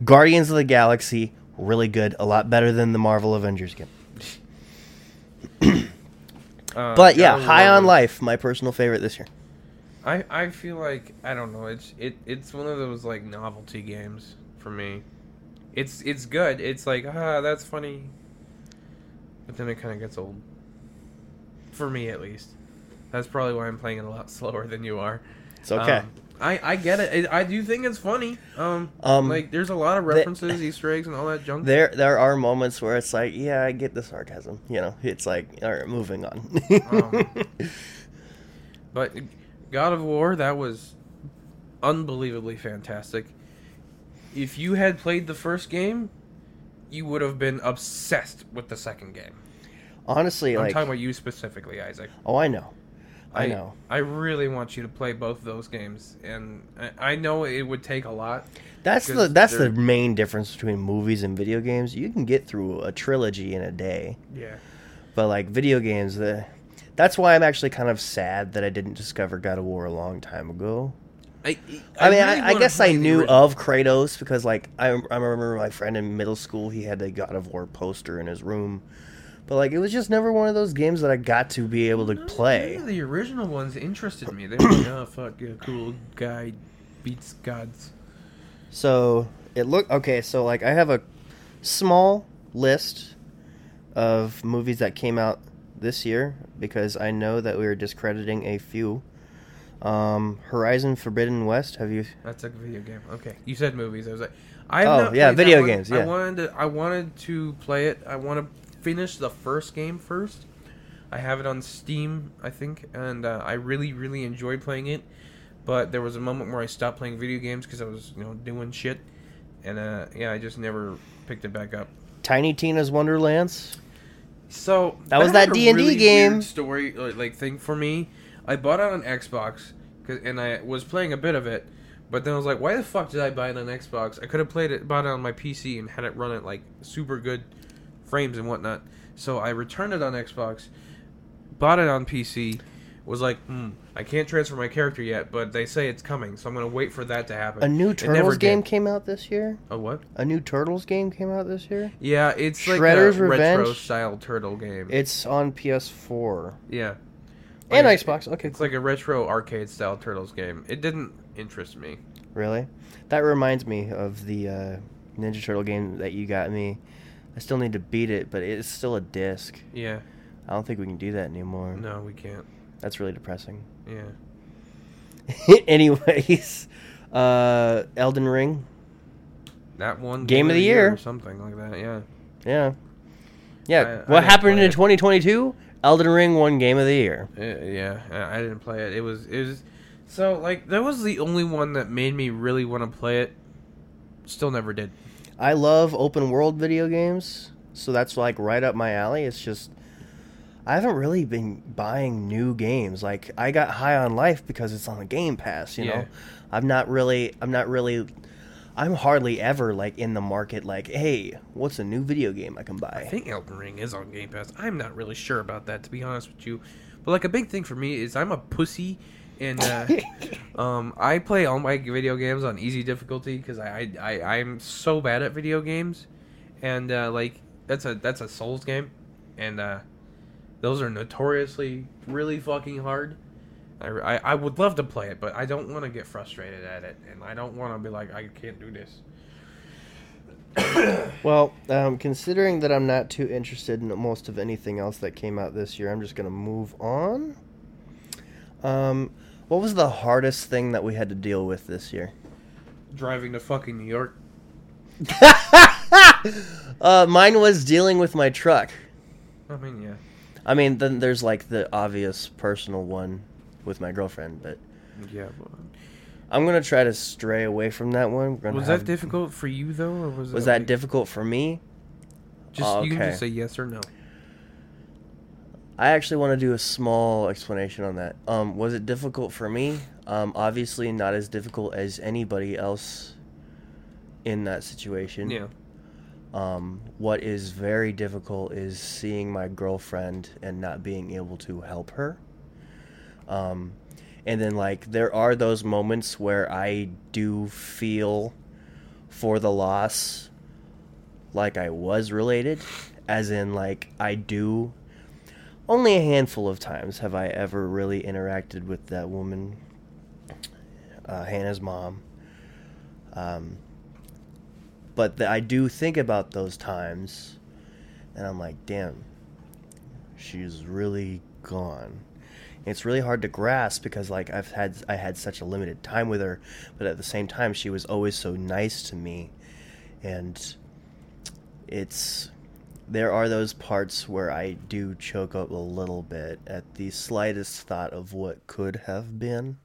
Guardians of the Galaxy really good, a lot better than the Marvel Avengers game. (clears throat) Uh, But yeah, High on Life, my personal favorite this year. I, I feel like I don't know. It's it it's one of those like novelty games for me. It's it's good. It's like ah that's funny, but then it kind of gets old. For me at least. That's probably why I'm playing it a lot (laughs) slower than you are. It's okay. Um, I I get it. it. I do think it's funny. Um, Um, like there's a lot of the- references, Easter eggs, and all that junk. There, there are moments where it's like, yeah, I get the sarcasm. You know, it's like, all right, moving on. Um, (laughs) But God of War, that was unbelievably fantastic. If you had played the first game, you would have been obsessed with the second game. Honestly, I'm like, talking about you specifically, Isaac. oh, I know, I, know. I really want you to play both of those games, and I, I know it would take a lot. That's the that's the main difference between movies and video games. You can get through a trilogy in a day, Yeah. but like video games, the that's why I'm actually kind of sad that I didn't discover God of War a long time ago. I, I, mean, really I, I guess I knew original. of Kratos because, like, I, I remember my friend in middle school. He had a God of War poster in his room, but like, it was just never one of those games that I got to be able to play. none of the original ones interested me. They were like, oh fuck, yeah, cool guy beats gods. So it look okay. So like I have a small list of movies that came out this year because I know that we are discrediting a few. Um, Horizon Forbidden West. Have you? That's a video game. Okay, you said movies. I was like, I Oh, yeah, video games, I wanted to. I wanted to play it. I want to finish the first game first. I have it on Steam, I think, and uh, I really, really enjoyed playing it. But there was a moment where I stopped playing video games because I was, you know, doing shit, and uh, yeah, I just never picked it back up. Tiny Tina's Wonderlands. So That was that D&D game. weird story like, like thing for me. I bought it on Xbox, 'cause- and I was playing a bit of it, but then I was like, why the fuck did I buy it on Xbox? I could have played it, bought it on my PC, and had it run at like super good frames and whatnot. So I returned it on Xbox, bought it on PC. Was like, hmm, I can't transfer my character yet, but they say it's coming, so I'm gonna wait for that to happen. A new Turtles game did. came out this year. A what? A new Turtles game came out this year. Yeah, it's like Shredder's a retro style turtle game. It's on PS4 yeah. and Xbox. Okay, It's like a retro arcade style Turtles game. It didn't interest me. Really? That reminds me of the uh, Ninja Turtle game that you got me. I still need to beat it, but it's still a disc. Yeah. I don't think we can do that anymore. No, we can't. That's really depressing. Yeah. (laughs) Anyways, uh, Elden Ring. That one Game of the year. or something like that. Yeah. Yeah. Yeah. I- I what didn't happened in 2022? Elden Ring won Game of the Year. Uh, yeah. I, I didn't play it. It was it was so like that was the only one that made me really want to play it. Still never did. I love open world video games, so that's like right up my alley. It's just I haven't really been buying new games. Like I got High on Life because it's on the Game Pass, you Yeah. know. I'm not really I'm not really I'm hardly ever like in the market like, "Hey, what's a new video game I can buy?" I think Elden Ring is on Game Pass. I'm not really sure about that to be honest with you. But like a big thing for me is I'm a pussy and (laughs) uh, um, I play all my video games on easy difficulty because I, I, I I'm so bad at video games, and uh, like that's a that's a Souls game, and uh, those are notoriously really fucking hard. I, I, I would love to play it, but I don't want to get frustrated at it, and I don't want to be like I can't do this. (coughs) Well, um, considering that I'm not too interested in most of anything else that came out this year, I'm just gonna move on. Um, what was the hardest thing that we had to deal with this year? Driving to fucking New York. (laughs) uh, mine was dealing with my truck. I mean, yeah. I mean, then there's like the obvious personal one with my girlfriend, but Yeah, but I'm gonna try to stray away from that one. Was have- that difficult for you though, or was Was it that like- difficult for me? Just you can just say yes or no. I actually want to do a small explanation on that. Um, was it difficult for me? Um, obviously not as difficult as anybody else in that situation. Yeah, Um, what is very difficult is seeing my girlfriend and not being able to help her. Um, and then like there are those moments where I do feel for the loss like I was related, as in like I do. Only a handful of times have I ever really interacted with that woman, uh, Hannah's mom. Um, but th- I do think about those times, and I'm like, damn, she's really gone. It's really hard to grasp because like I've had I had such a limited time with her, but at the same time she was always so nice to me, and it's there are those parts where I do choke up a little bit at the slightest thought of what could have been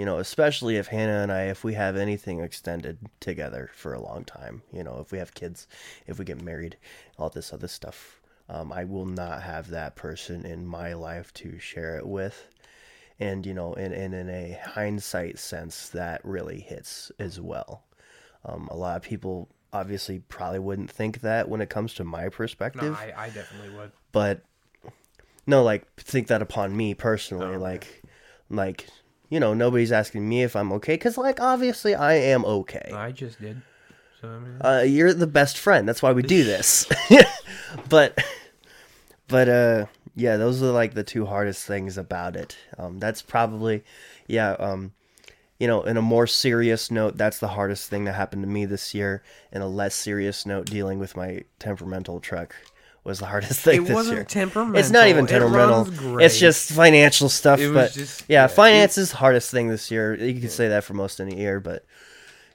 you know, especially if Hannah and I, if we have anything extended together for a long time, you know, if we have kids, if we get married, all this other stuff, um, I will not have that person in my life to share it with. And, you know, in, in, in a hindsight sense, that really hits as well. Um, a lot of people obviously probably wouldn't think that when it comes to my no, perspective I, I definitely would. but no like think that upon me personally Oh, okay. like like you know nobody's asking me if i'm okay because like obviously i am okay I just did. So I mean, uh, you're the best friend that's why we do (laughs) this (laughs) but but uh yeah those are like the two hardest things about it um that's probably yeah um you know, in a more serious note, that's the hardest thing that happened to me this year. In a less serious note, dealing with my temperamental truck was the hardest (laughs) thing It this wasn't year. temperamental. It's not even It temperamental. great. It's just financial stuff. It but just- yeah, yeah, finance is the hardest thing this year. You could say that for most any year, but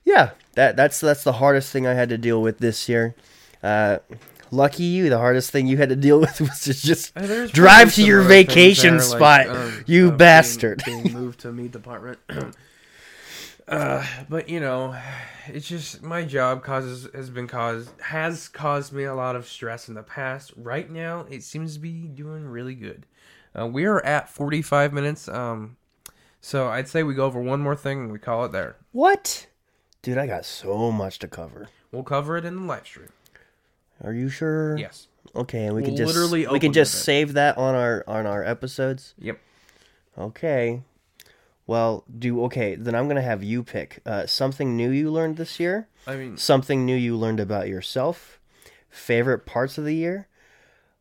yeah, that that's that's the hardest thing I had to deal with this year. Uh, lucky you, the hardest thing you had to deal (laughs) with was to just Uh, drive to your vacation there, like, spot, um, you uh, being- bastard. Being, moved to meat department. (clears throat) uh, but you know, it's just my job causes has been caused has caused me a lot of stress in the past. Right now, it seems to be doing really good. Uh, we are at 45 minutes. Um, so I'd say we go over one more thing and we call it there. what? Dude, I got so much to cover. We'll cover it in the live stream. Are you sure? Yes. Okay, and we can just literally we can just save that on our on our episodes. Yep. Okay. Well, do okay. Then I'm gonna have you pick uh, something new you learned this year, I mean, something new you learned about yourself, favorite parts of the year,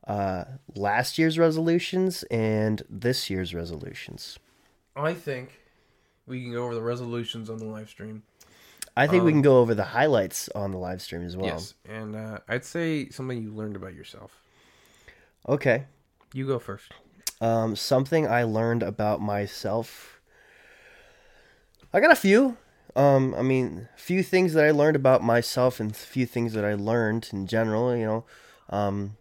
uh, last year's resolutions, and this year's resolutions. I think we can go over the resolutions on the live stream. I think we Um, can go over the highlights on the live stream as well. Yes, and uh, I'd say something you learned about yourself. Okay. You go first. Um, something I learned about myself. I got a few. Um, I mean, few things that I learned about myself and few things that I learned in general. You know, um,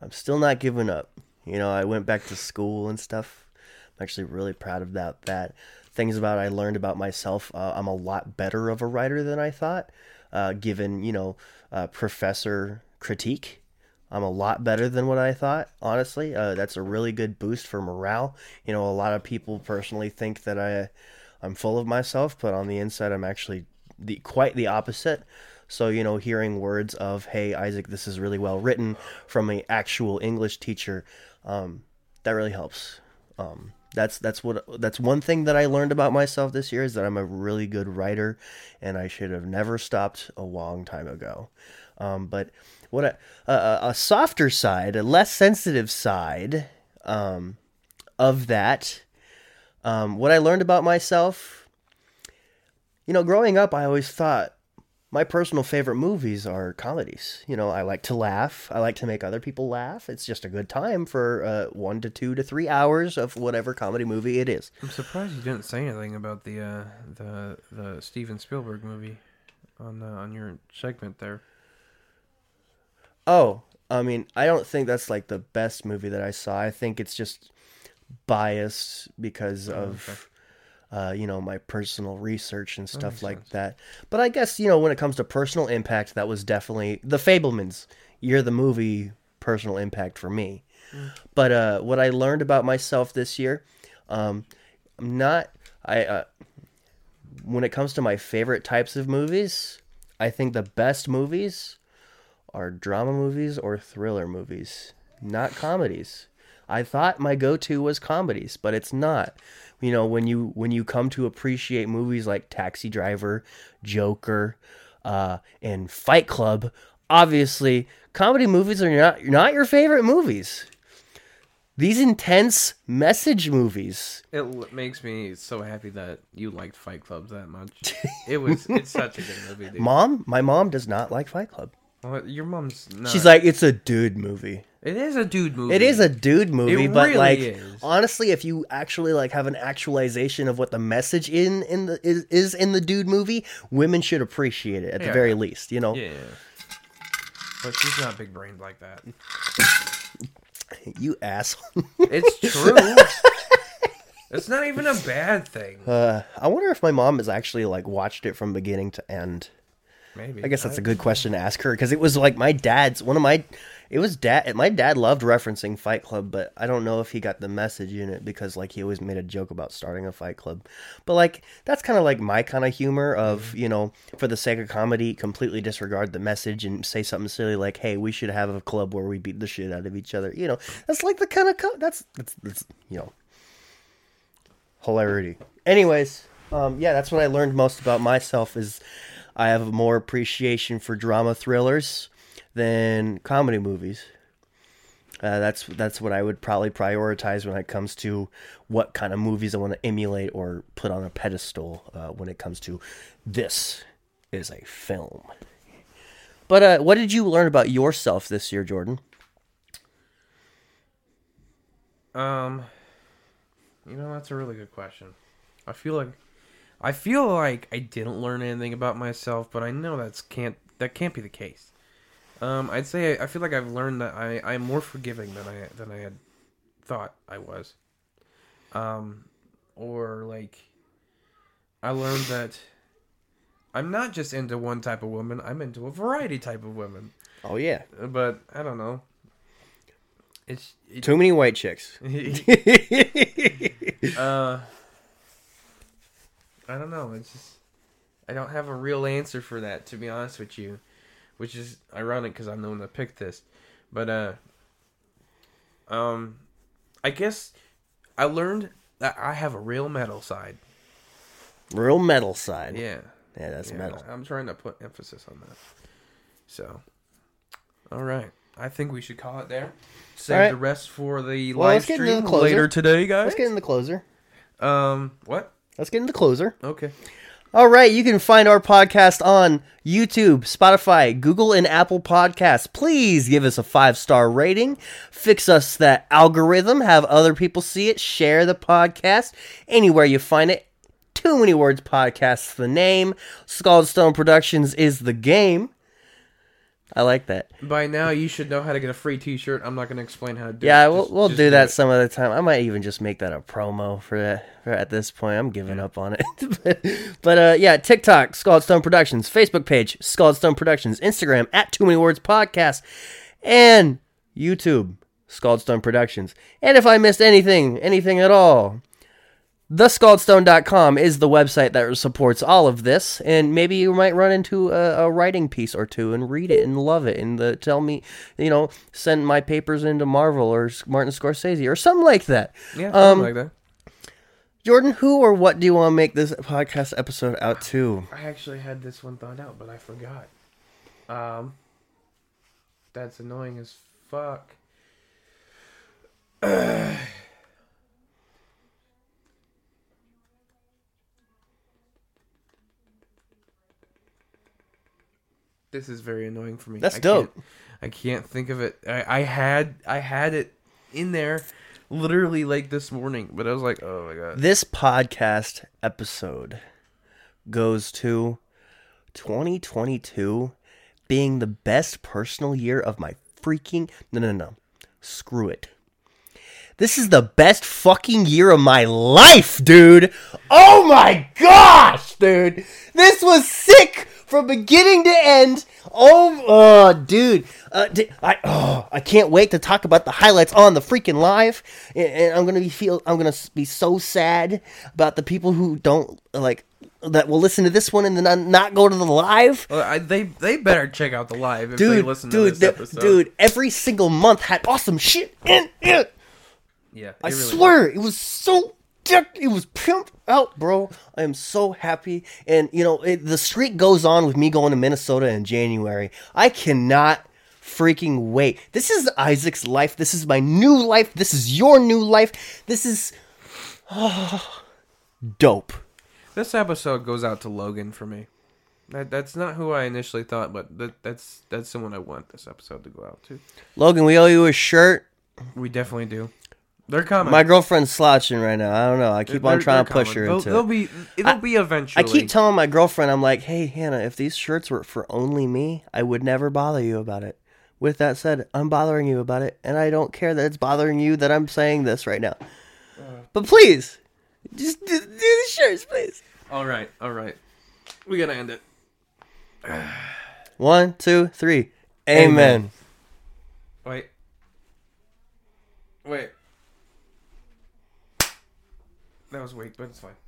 I'm still not giving up. You know, I went back to school and stuff. I'm actually really proud of that. That things about I learned about myself. Uh, I'm a lot better of a writer than I thought. Uh, given you know, uh, professor critique. I'm a lot better than what I thought, honestly. Uh, that's a really good boost for morale. You know, a lot of people personally think that I, I'm full of myself, but on the inside, I'm actually the quite the opposite. So, you know, hearing words of "Hey, Isaac, this is really well written" from an actual English teacher, um, that really helps. Um, that's that's what that's one thing that I learned about myself this year is that I'm a really good writer, and I should have never stopped a long time ago. Um, but what a, a a softer side, a less sensitive side um, of that. Um, what I learned about myself, you know, growing up, I always thought my personal favorite movies are comedies. You know, I like to laugh. I like to make other people laugh. It's just a good time for uh, one to two to three hours of whatever comedy movie it is. I'm surprised you didn't say anything about the uh, the the Steven Spielberg movie on the, on your segment there. Oh, I mean, I don't think that's like the best movie that I saw. I think it's just biased because of uh, you know, my personal research and stuff like sense. that. But I guess, you know, when it comes to personal impact, that was definitely The Fabelmans. You're the movie personal impact for me. But uh what I learned about myself this year, um I'm not I uh when it comes to my favorite types of movies, I think the best movies are drama movies or thriller movies, not comedies. I thought my go-to was comedies, but it's not. You know, when you when you come to appreciate movies like Taxi Driver, Joker, uh, and Fight Club, obviously comedy movies are not not your favorite movies. These intense message movies. It l- makes me so happy that you liked Fight Club that much. It was it's such a good movie, dude. Mom, my mom does not like Fight Club. Well, your mom's not. She's like, it's a dude movie. it is a dude movie. It is a dude movie, It but really like is. honestly, if you actually like have an actualization of what the message in in the is, is in the dude movie, women should appreciate it at the very least. You know, yeah. But she's not big brained like that. you asshole. It's (laughs) true. it's not even a bad thing. uh, I wonder if my mom has actually like watched it from beginning to end. Maybe. I guess that's a good question to ask her because it was like my dad's one of my. It was dad. My dad loved referencing Fight Club, but I don't know if he got the message in it because like he always made a joke about starting a Fight Club. But like that's kind of like my kind of humor of you know for the sake of comedy, completely disregard the message and say something silly like, "Hey, we should have a club where we beat the shit out of each other." You know, that's like the kind of co- that's that's that's you know hilarity. Anyways, um, yeah, that's what I learned most about myself is I have more appreciation for drama thrillers than comedy movies. Uh, that's that's what I would probably prioritize when it comes to what kind of movies I want to emulate or put on a pedestal. Uh, when it comes to this is a film. But uh, what did you learn about yourself this year, Jordan? Um, you know that's a really good question. I feel like I feel like I didn't learn anything about myself, but I know that's can't that can't be the case. Um, I'd say I, I feel like I've learned that I I'm more forgiving than I than I had thought I was. Um, or like I learned that I'm not just into one type of woman. I'm into a variety type of women. Oh yeah, But I don't know. It's it, too many white chicks. (laughs) (laughs) uh, I don't know. It's just I don't have a real answer for that, to be honest with you, which is ironic because I'm the one that picked this. But uh, um, I guess I learned that I have a real metal side. Real metal side. Yeah, Yeah, that's yeah, metal. I'm trying to put emphasis on that. So, all right. I think we should call it there. Save right. the rest for the Well, live let's get into stream the later today, guys. Let's get in the closer. Um, what? Let's get in the closer. Okay. All right, you can find our podcast on YouTube, Spotify, Google, and Apple Podcasts. Please give us a five star rating. Fix us that algorithm. Have other people see it. Share the podcast anywhere you find it. Too Many Words Podcast, the name. Scald Stone Productions is the game. I like that. By now, you should know how to get a free T-shirt. I'm not going to explain how to do Yeah, it. we'll, Just- we'll just do that it. some other time. I might even just make that a promo for that for at this point. I'm giving up on it. (laughs) but but, uh, yeah, TikTok, Scald Stone Productions, Facebook page, Scald Stone Productions, Instagram at Too Many Words Podcast, and YouTube, Scald Stone Productions. And if I missed anything, anything at all, thescaldstone.com is the website that supports all of this and maybe you might run into a, a writing piece or two and read it and love it and the, tell me you know send my papers into marvel or martin scorsese or something like that Yeah, Um, something like that. jordan who or what do you want to make this podcast episode out to I actually had this one thought out, but I forgot. Um, that's annoying as fuck. (sighs) (sighs) this is very annoying for me. That's I dope. Can't, I can't think of it. I, I had I had it in there, literally like this morning, but I was like, oh my god. this podcast episode goes to 2022 being the best personal year of my freaking no no no screw it this is the best fucking year of my life dude oh my gosh dude this was sick from beginning to end. Oh uh, dude. Uh, I oh, I can't wait to talk about the highlights on the freaking live. And, and I'm gonna be feel I'm gonna be so sad about the people who don't like that will listen to this one and then not- go to the live. Well, I, they they better check out the live if dude they listen dude to this the- episode. dude every single month had awesome shit in it. Yeah, I really swear it was so. It was pimped out, bro. I am so happy, and you know it, the streak goes on with me going to Minnesota in January. I cannot freaking wait. This is Isaac's life. This is my new life. This is your new life. This is oh, (sighs) dope. This episode goes out to Logan for me. That that's not who I initially thought, but that that's that's someone I want this episode to go out to. Logan, we owe you a shirt. We definitely do. They're coming. My girlfriend's slouching right now. I don't know. I keep on They're- trying to push coming. her they'll, into. They'll it. be. It'll be eventually. I keep telling my girlfriend, I'm like, hey, Hannah, if these shirts were for only me, I would never bother you about it. With that said, I'm bothering you about it, and I don't care that it's bothering you that I'm saying this right now. Uh, but please, just do, do the shirts, please. All right, all right. We gotta end it. One, two, three. Amen. Amen. Wait. Wait. That was weak, but it's fine.